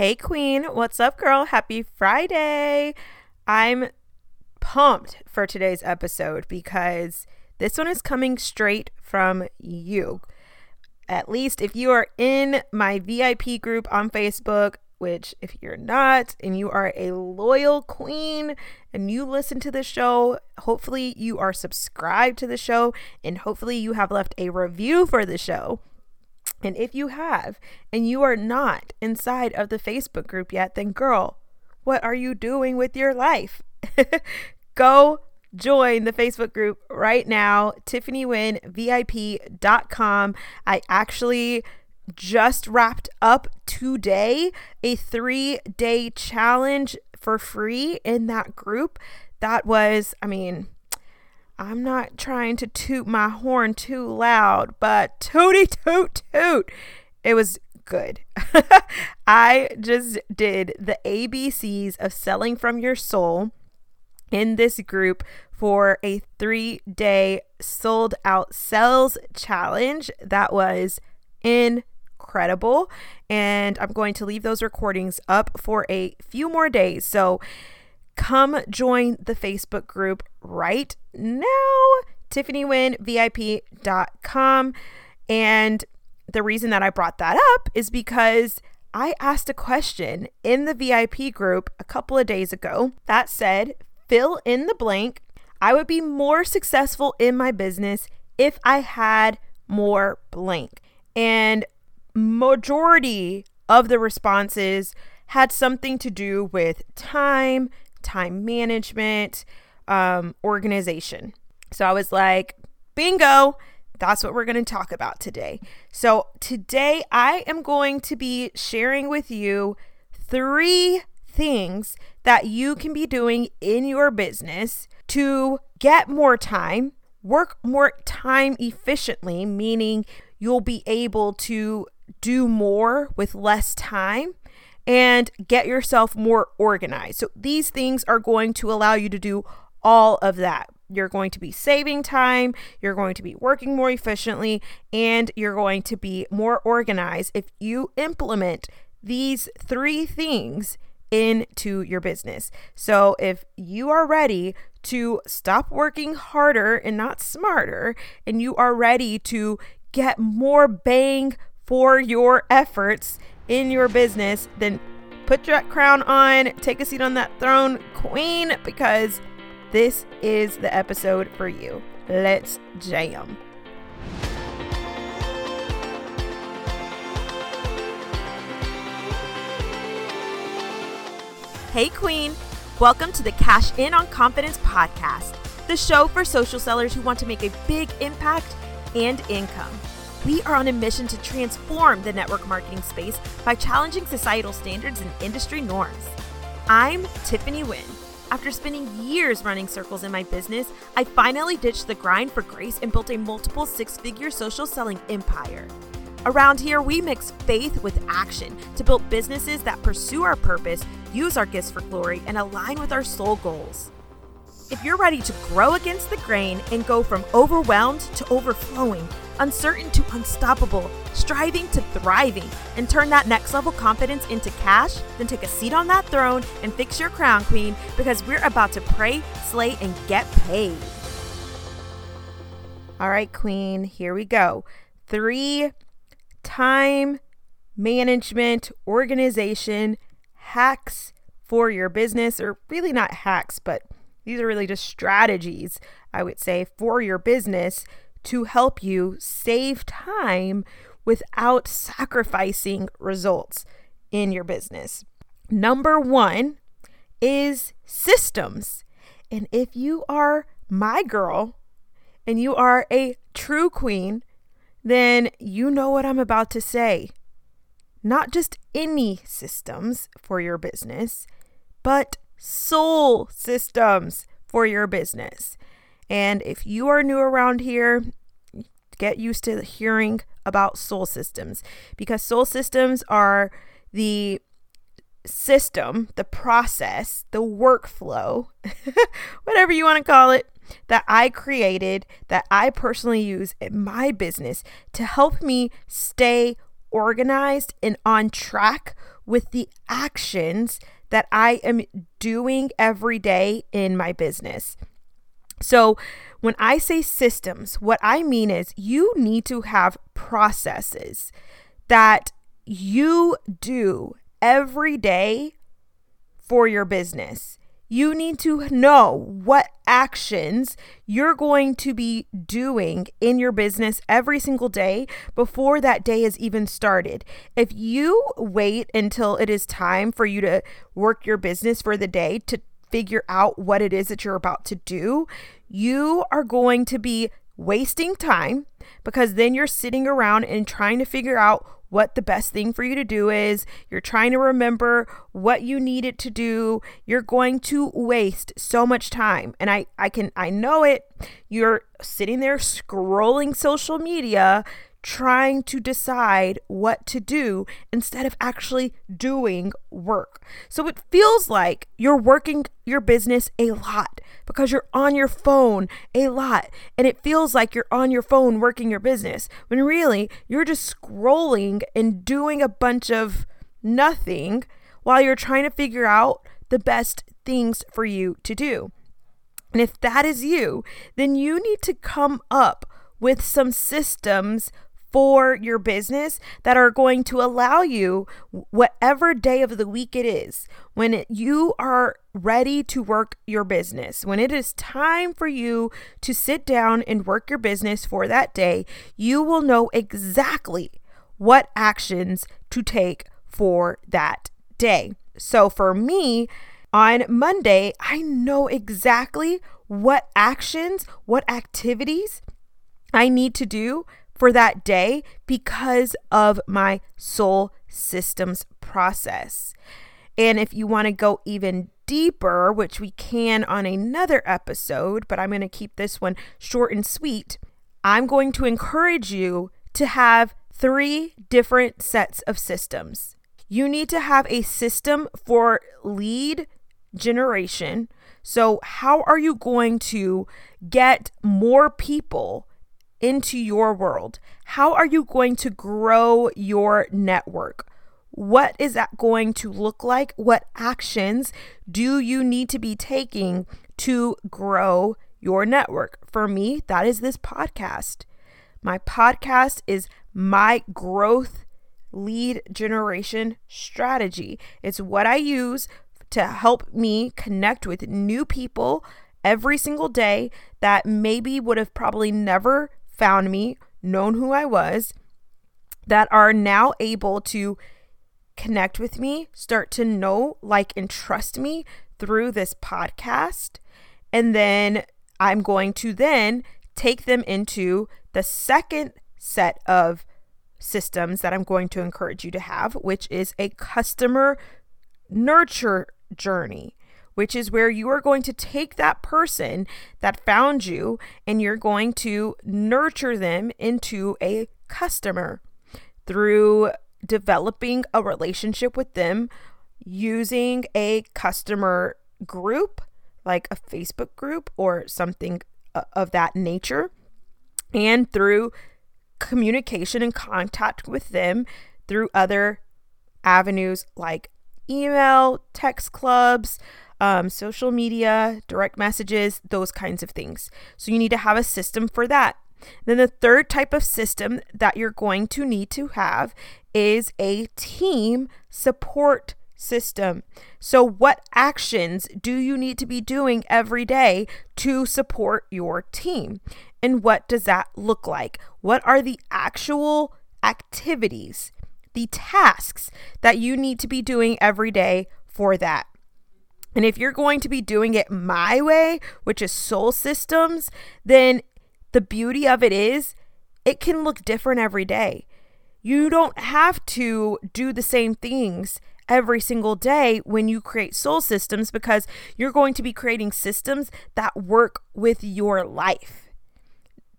Hey, Queen, what's up, girl? Happy Friday. I'm pumped for today's episode because this one is coming straight from you. At least if you are in my VIP group on Facebook, which if you're not and you are a loyal queen and you listen to the show, hopefully you are subscribed to the show and hopefully you have left a review for the show. And if you have and you are not inside of the Facebook group yet, then girl, what are you doing with your life? Go join the Facebook group right now, TiffanyWynnVIP.com. I actually just wrapped up today a three day challenge for free in that group. That was, I mean, I'm not trying to toot my horn too loud, but tooty toot toot. It was good. I just did the ABCs of selling from your soul in this group for a three day sold out sales challenge that was incredible. And I'm going to leave those recordings up for a few more days. So, come join the Facebook group right now, TiffanyWynnVIP.com. And the reason that I brought that up is because I asked a question in the VIP group a couple of days ago that said, fill in the blank. I would be more successful in my business if I had more blank. And majority of the responses had something to do with time, time management, um, organization. So I was like, bingo, that's what we're going to talk about today. So today I am going to be sharing with you three things that you can be doing in your business to get more time, work more time efficiently, meaning you'll be able to do more with less time and get yourself more organized. So, these things are going to allow you to do all of that. You're going to be saving time, you're going to be working more efficiently, and you're going to be more organized if you implement these three things into your business. So, if you are ready to stop working harder and not smarter, and you are ready to get more bang for your efforts in your business, then put your crown on, take a seat on that throne, queen, because this is the episode for you. Let's jam. Hey, Queen. Welcome to the Cash In on Confidence podcast, the show for social sellers who want to make a big impact and income. We are on a mission to transform the network marketing space by challenging societal standards and industry norms. I'm Tiffany Wynn. After spending years running circles in my business, I finally ditched the grind for grace and built a multiple six figure social selling empire. Around here, we mix faith with action to build businesses that pursue our purpose, use our gifts for glory, and align with our soul goals. If you're ready to grow against the grain and go from overwhelmed to overflowing, uncertain to unstoppable, striving to thriving, and turn that next level confidence into cash, then take a seat on that throne and fix your crown, Queen, because we're about to pray, slay, and get paid. All right, Queen, here we go. Three time management organization hacks for your business, or really not hacks, but these are really just strategies, I would say, for your business to help you save time without sacrificing results in your business. Number one is systems. And if you are my girl and you are a true queen, then you know what I'm about to say. Not just any systems for your business, but soul systems for your business. And if you are new around here, get used to hearing about soul systems because soul systems are the system, the process, the workflow, whatever you want to call it, that I created, that I personally use in my business to help me stay organized and on track with the actions that I am doing every day in my business. So, when I say systems, what I mean is you need to have processes that you do every day for your business. You need to know what actions you're going to be doing in your business every single day before that day is even started. If you wait until it is time for you to work your business for the day to figure out what it is that you're about to do, you are going to be wasting time because then you're sitting around and trying to figure out what the best thing for you to do is. You're trying to remember what you needed to do. You're going to waste so much time. And I I can I know it. You're sitting there scrolling social media trying to decide what to do instead of actually doing work. So it feels like you're working your business a lot because you're on your phone a lot and it feels like you're on your phone working your business when really you're just scrolling and doing a bunch of nothing while you're trying to figure out the best things for you to do. And if that is you, then you need to come up with some systems for your business that are going to allow you, whatever day of the week it is, when you are ready to work your business, when it is time for you to sit down and work your business for that day, you will know exactly what actions to take for that day. So for me, on Monday, I know exactly what actions, what activities I need to do for that day because of my soul systems process. And if you want to go even deeper, which we can on another episode, but I'm going to keep this one short and sweet, I'm going to encourage you to have three different sets of systems. You need to have a system for lead generation. So, how are you going to get more people into your world? How are you going to grow your network? What is that going to look like? What actions do you need to be taking to grow your network? For me, that is this podcast. My podcast is my growth lead generation strategy. It's what I use to help me connect with new people every single day that maybe would have probably never found me, known who I was, that are now able to connect with me, start to know, like, and trust me through this podcast. And then I'm going to then take them into the second set of systems that I'm going to encourage you to have, which is a customer nurture journey which is where you are going to take that person that found you and you're going to nurture them into a customer. Through developing a relationship with them using a customer group like a Facebook group or something uh, of that nature. And through communication and contact with them through other avenues like email, text clubs, um, social media, direct messages, those kinds of things. So you need to have a system for that. Then the third type of system that you're going to need to have is a team support system. So, what actions do you need to be doing every day to support your team? And what does that look like? What are the actual activities, the tasks that you need to be doing every day for that? And if you're going to be doing it my way, which is soul systems, then the beauty of it is it can look different every day. You don't have to do the same things every single day when you create soul systems because you're going to be creating systems that work with your life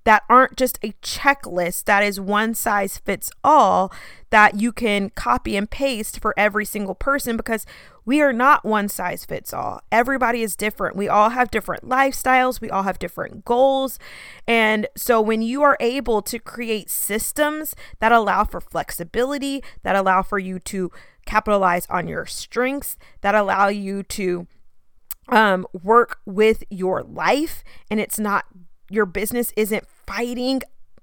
that aren't just a checklist that is one size fits all that you can copy and paste for every single person because we are not one size fits all. Everybody is different. We all have different lifestyles, we all have different goals. And so when you are able to create systems that allow for flexibility, that allow for you to capitalize on your strengths, that allow you to um, work with your life, and it's not your business isn't fighting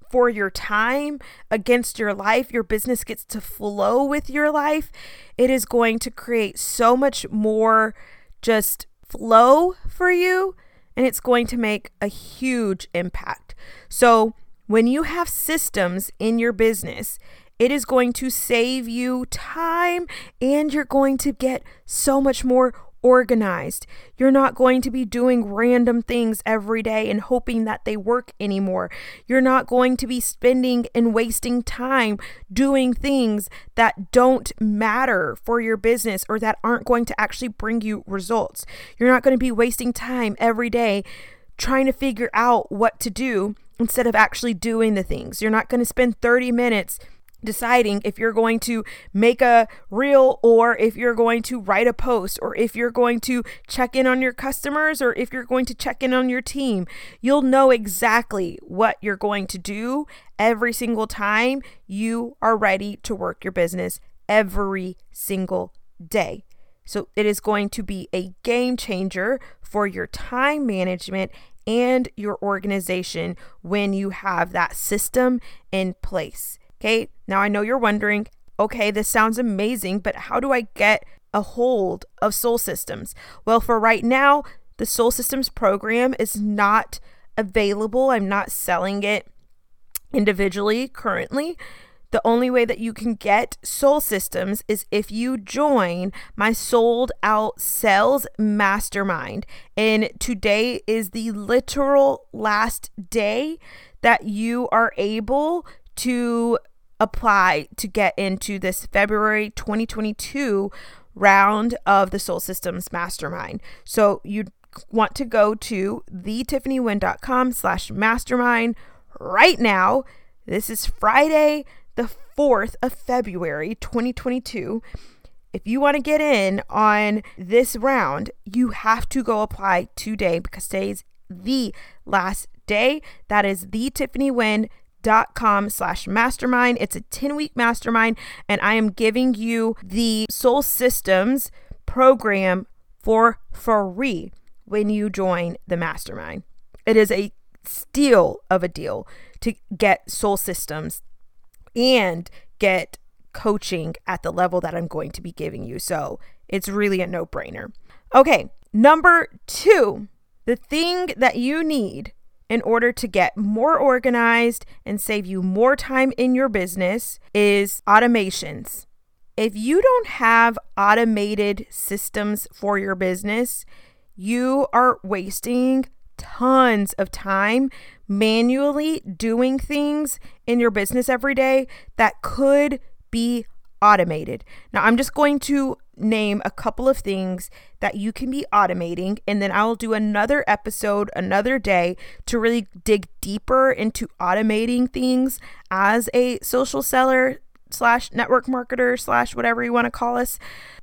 for your time against your life. Your business gets to flow with your life. It is going to create so much more just flow for you and it's going to make a huge impact. So, when you have systems in your business, it is going to save you time and you're going to get so much more organized. You're not going to be doing random things every day and hoping that they work anymore. You're not going to be spending and wasting time doing things that don't matter for your business or that aren't going to actually bring you results. You're not going to be wasting time every day trying to figure out what to do instead of actually doing the things. You're not going to spend 30 minutes deciding if you're going to make a reel or if you're going to write a post or if you're going to check in on your customers or if you're going to check in on your team. You'll know exactly what you're going to do every single time you are ready to work your business every single day. So it is going to be a game changer for your time management and your organization when you have that system in place. Okay, now I know you're wondering, okay, this sounds amazing, but how do I get a hold of Soul Systems? Well, for right now, the Soul Systems program is not available. I'm not selling it individually currently. The only way that you can get Soul Systems is if you join my sold out sales mastermind. And today is the literal last day that you are able to apply to get into this February 2022 round of the Soul Systems Mastermind. So you want to go to thetiffanywynn.com slash mastermind right now. This is Friday, the 4th of February 2022. If you want to get in on this round, you have to go apply today because today's the last day. That is the Tiffany Wynn dot com slash mastermind. It's a 10 week mastermind and i am giving you the soul systems program for free when you join the mastermind. It is a steal of a deal to get soul systems and get coaching at the level that i'm going to be giving you. So it's really a no-brainer. Okay number two the thing that you need in order to get more organized and save you more time in your business is automations. If you don't have automated systems for your business, you are wasting tons of time manually doing things in your business every day that could be automated. Now, I'm just going to name a couple of things that you can be automating, and then I'll do another episode another day to really dig deeper into automating things as a social seller slash network marketer slash whatever you want to call us.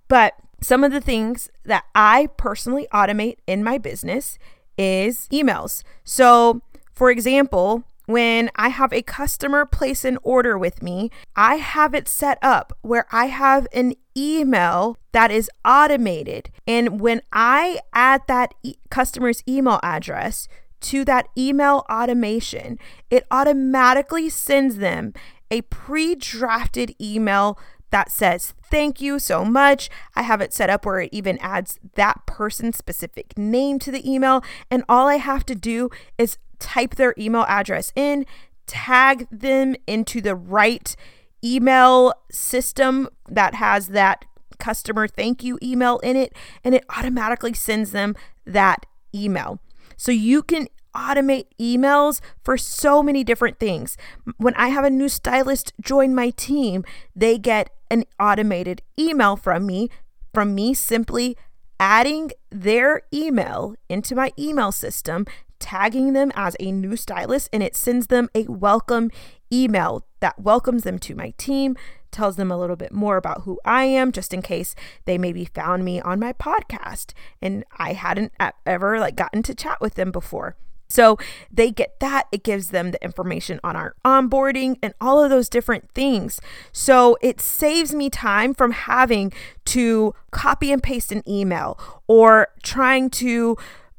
But some of the things that I personally automate in my business is emails. So, for example, when I have a customer place an order with me, I have it set up where I have an email that is automated. And when I add that e- customer's email address to that email automation, it automatically sends them a pre drafted email that says, Thank you so much. I have it set up where it even adds that person's specific name to the email. And all I have to do is type their email address in, tag them into the right email system that has that customer thank you email in it, and it automatically sends them that email. So you can automate emails for so many different things. When I have a new stylist join my team, they get an automated email from me, from me simply adding their email into my email system tagging them as a new stylist and it sends them a welcome email that welcomes them to my team, tells them a little bit more about who I am, just in case they maybe found me on my podcast and I hadn't ever like gotten to chat with them before. So they get that. It gives them the information on our onboarding and all of those different things. So it saves me time from having to copy and paste an email or trying to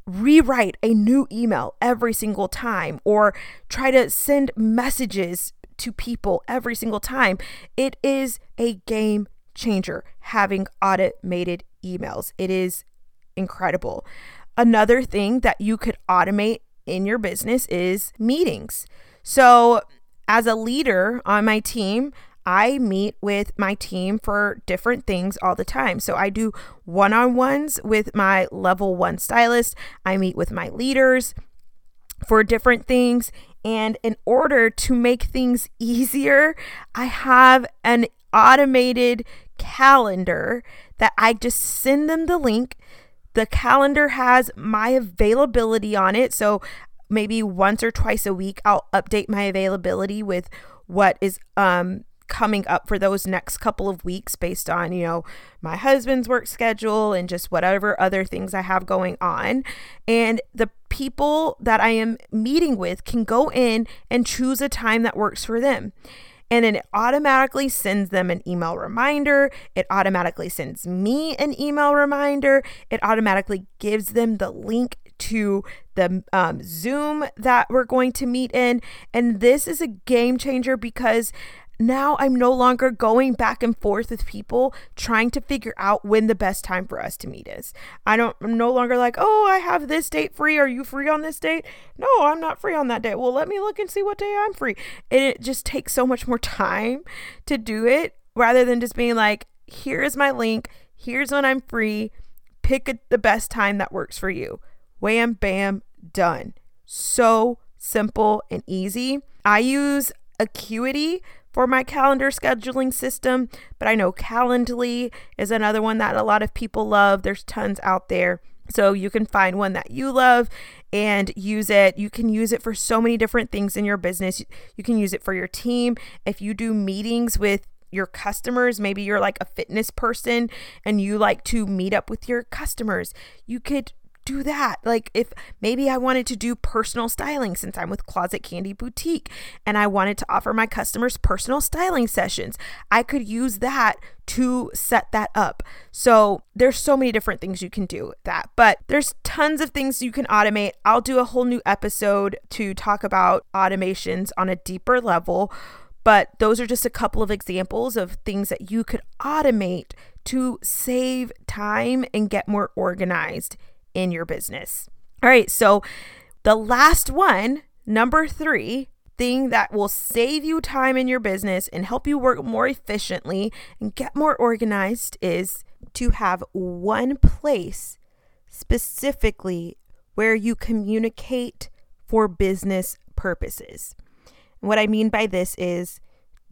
rewrite a new email every single time or try to send messages to people every single time. It is a game changer having automated emails. It is incredible. Another thing that you could automate in your business is meetings. So, as a leader on my team, I meet with my team for different things all the time. So I do one on ones with my level one stylist, I meet with my leaders for different things. And in order to make things easier, I have an automated calendar that I just send them the link. The calendar has my availability on it. So maybe once or twice a week, I'll update my availability with what is um, coming up for those next couple of weeks based on, you know, my husband's work schedule and just whatever other things I have going on. And the people that I am meeting with can go in and choose a time that works for them. And then it automatically sends them an email reminder. It automatically sends me an email reminder. It automatically gives them the link to the um, Zoom that we're going to meet in. And this is a game changer because now I'm no longer going back and forth with people trying to figure out when the best time for us to meet is. I don't I'm no longer like, "Oh, I have this date free. Are you free on this date?" No, I'm not free on that date. Well, let me look and see what day I'm free. And it just takes so much more time to do it rather than just being like, "Here's my link. Here's when I'm free. Pick a, the best time that works for you." Wham bam done. So simple and easy. I use Acuity for my calendar scheduling system, but I know Calendly is another one that a lot of people love. There's tons out there. So you can find one that you love and use it. You can use it for so many different things in your business. You can use it for your team. If you do meetings with your customers, maybe you're like a fitness person and you like to meet up with your customers, you could do that. Like if maybe I wanted to do personal styling since I'm with Closet Candy Boutique and I wanted to offer my customers personal styling sessions, I could use that to set that up. So there's so many different things you can do with that, but there's tons of things you can automate. I'll do a whole new episode to talk about automations on a deeper level. But those are just a couple of examples of things that you could automate to save time and get more organized in your business. All right, so the last one, number three, thing that will save you time in your business and help you work more efficiently and get more organized is to have one place specifically where you communicate for business purposes. What I mean by this is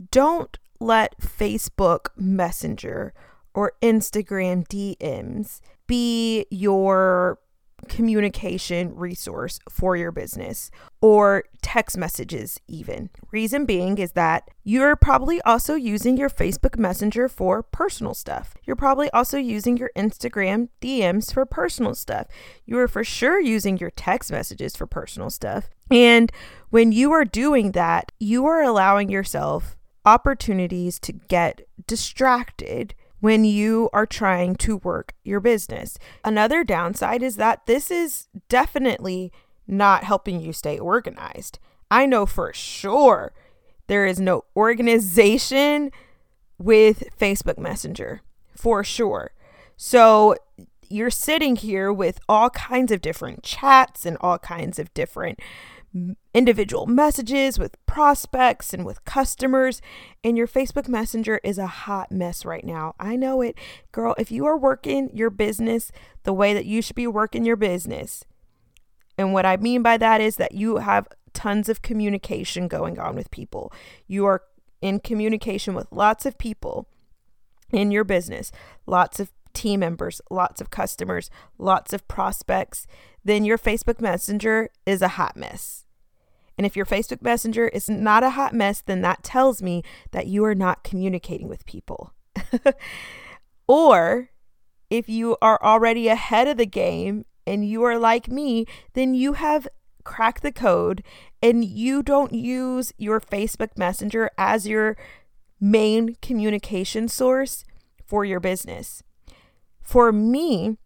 don't let Facebook Messenger or Instagram DMs be your communication resource for your business or text messages, even. Reason being is that you're probably also using your Facebook Messenger for personal stuff. You're probably also using your Instagram DMs for personal stuff. You are for sure using your text messages for personal stuff. And when you are doing that, you are allowing yourself opportunities to get distracted when you are trying to work your business. Another downside is that this is definitely not helping you stay organized. I know for sure there is no organization with Facebook Messenger, for sure. So you're sitting here with all kinds of different chats and all kinds of different individual messages with prospects and with customers, and your Facebook Messenger is a hot mess right now. I know it. Girl, if you are working your business the way that you should be working your business, and what I mean by that is that you have tons of communication going on with people. You are in communication with lots of people in your business, lots of team members, lots of customers, lots of prospects, then your Facebook Messenger is a hot mess. And if your Facebook Messenger is not a hot mess, then that tells me that you are not communicating with people. or if you are already ahead of the game and you are like me, then you have cracked the code and you don't use your Facebook Messenger as your main communication source for your business. For me,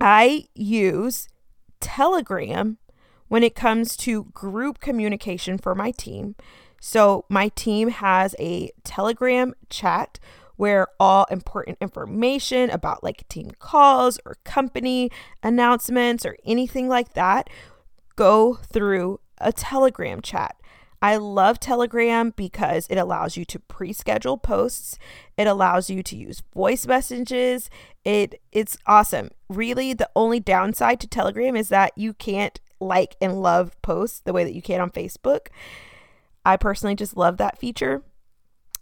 I use Telegram when it comes to group communication for my team. So, my team has a Telegram chat where all important information about like team calls or company announcements or anything like that go through a Telegram chat. I love Telegram because it allows you to pre-schedule posts. It allows you to use voice messages. It it's awesome. Really the only downside to Telegram is that you can't like and love posts the way that you can on Facebook. I personally just love that feature.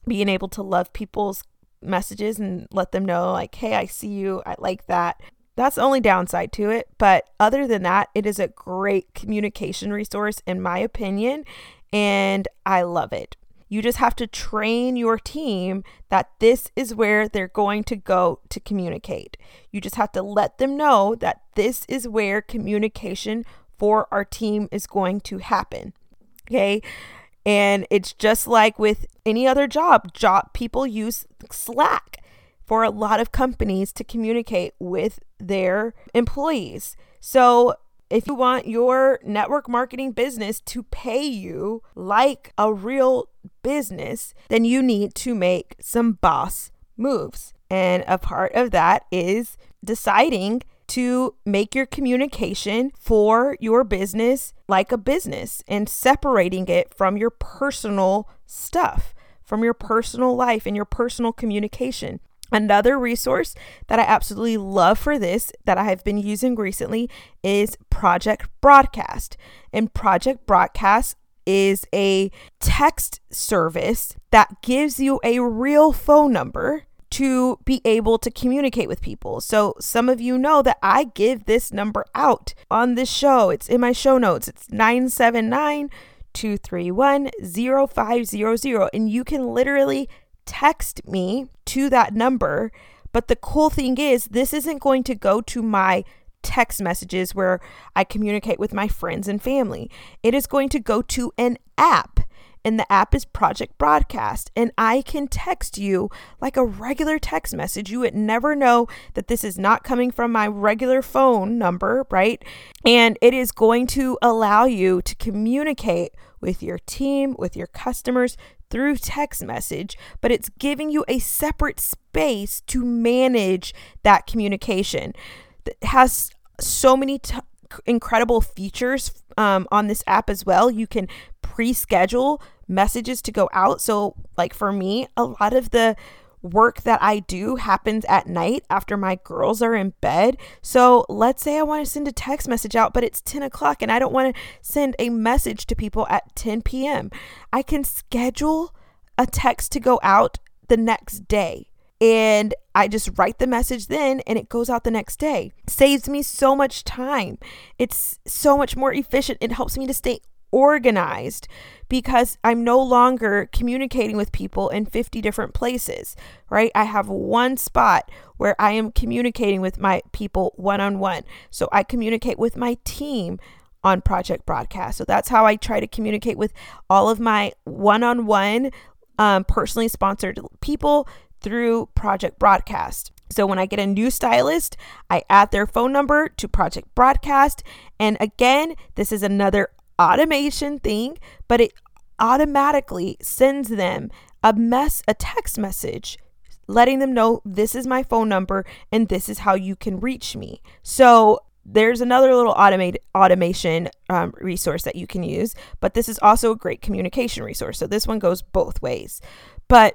Being able to love people's messages and let them know, like, hey, I see you, I like that. That's the only downside to it. But other than that, it is a great communication resource, in my opinion, and I love it. You just have to train your team that this is where they're going to go to communicate. You just have to let them know that this is where communication for our team is going to happen. Okay. And it's just like with any other job, job people use Slack for a lot of companies to communicate with their employees. So if you want your network marketing business to pay you like a real business, then you need to make some boss moves. And a part of that is deciding to make your communication for your business like a business and separating it from your personal stuff, from your personal life and your personal communication. Another resource that I absolutely love for this that I have been using recently is Project Broadcast. And Project Broadcast is a text service that gives you a real phone number to be able to communicate with people. So, some of you know that I give this number out on this show. It's in my show notes. It's 979 231 0500. And you can literally text me to that number. But the cool thing is, this isn't going to go to my text messages where I communicate with my friends and family. It is going to go to an app and the app is Project Broadcast. And I can text you like a regular text message. You would never know that this is not coming from my regular phone number, right? And it is going to allow you to communicate with your team, with your customers through text message, but it's giving you a separate space to manage that communication. It has so many t- incredible features um, on this app as well. You can pre schedule messages to go out. So, like for me, a lot of the work that I do happens at night after my girls are in bed. So let's say I want to send a text message out, but it's 10 o'clock and I don't want to send a message to people at 10 p.m. I can schedule a text to go out the next day. And I just write the message then and it goes out the next day. Saves me so much time. It's so much more efficient. It helps me to stay organized because I'm no longer communicating with people in 50 different places, right? I have one spot where I am communicating with my people one on one. So I communicate with my team on Project Broadcast. So that's how I try to communicate with all of my one on one personally sponsored people through Project Broadcast. So when I get a new stylist, I add their phone number to Project Broadcast. And again, this is another automation thing, but it automatically sends them a mess a text message letting them know this is my phone number and this is how you can reach me. So there's another little automated automation um, resource that you can use, but this is also a great communication resource. So this one goes both ways, but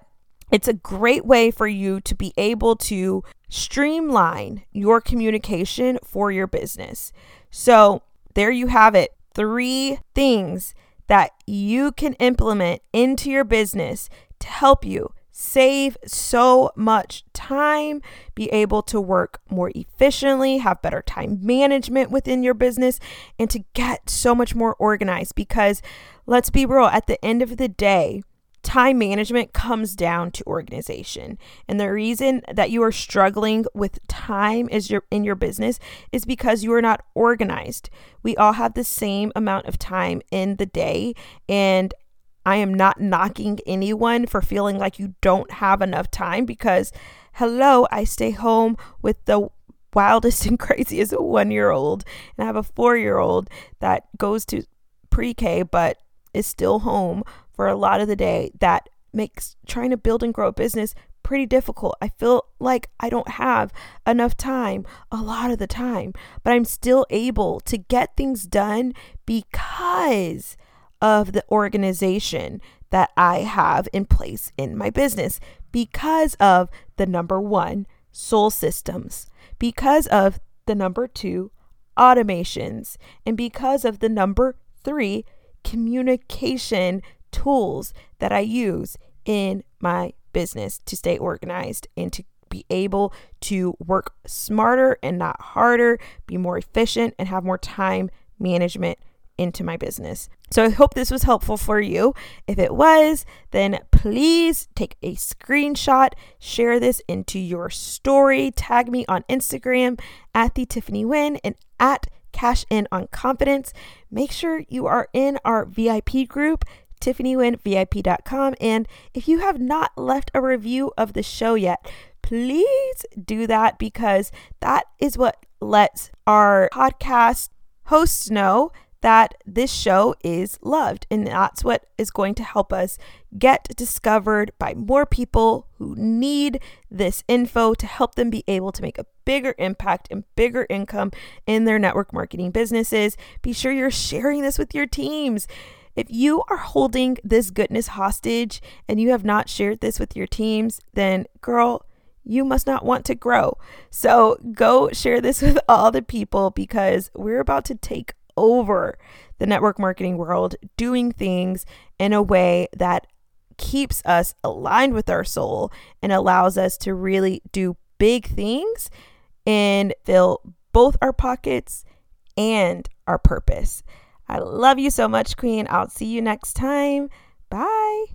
it's a great way for you to be able to streamline your communication for your business. So there you have it three things that you can implement into your business to help you save so much time, be able to work more efficiently, have better time management within your business, and to get so much more organized. Because let's be real, at the end of the day, time management comes down to organization. And the reason that you are struggling with time is your in your business is because you are not organized. We all have the same amount of time in the day and I am not knocking anyone for feeling like you don't have enough time because hello, I stay home with the wildest and craziest one year old, and I have a four year old that goes to pre K but is still home for a lot of the day that makes trying to build and grow a business pretty difficult. I feel like I don't have enough time a lot of the time, but I'm still able to get things done because of the organization that I have in place in my business, because of the number one, soul systems, because of the number two, automations, and because of the number three, communication tools that I use in my business to stay organized and to be able to work smarter and not harder, be more efficient, and have more time management into my business. So I hope this was helpful for you. If it was, then please take a screenshot, share this into your story, tag me on Instagram at the Tiffany Wynn and at Cash In on Confidence. Make sure you are in our VIP group tiffanyWynnVIP.com. And if you have not left a review of the show yet, please do that because that is what lets our podcast hosts know that this show is loved. And that's what is going to help us get discovered by more people who need this info to help them be able to make a bigger impact and bigger income in their network marketing businesses. Be sure you're sharing this with your teams. If you are holding this goodness hostage and you have not shared this with your teams, then girl, you must not want to grow. So go share this with all the people because we're about to take over the network marketing world, doing things in a way that keeps us aligned with our soul and allows us to really do big things and fill both our pockets and our purpose. I love you so much, Queen. I'll see you next time. Bye.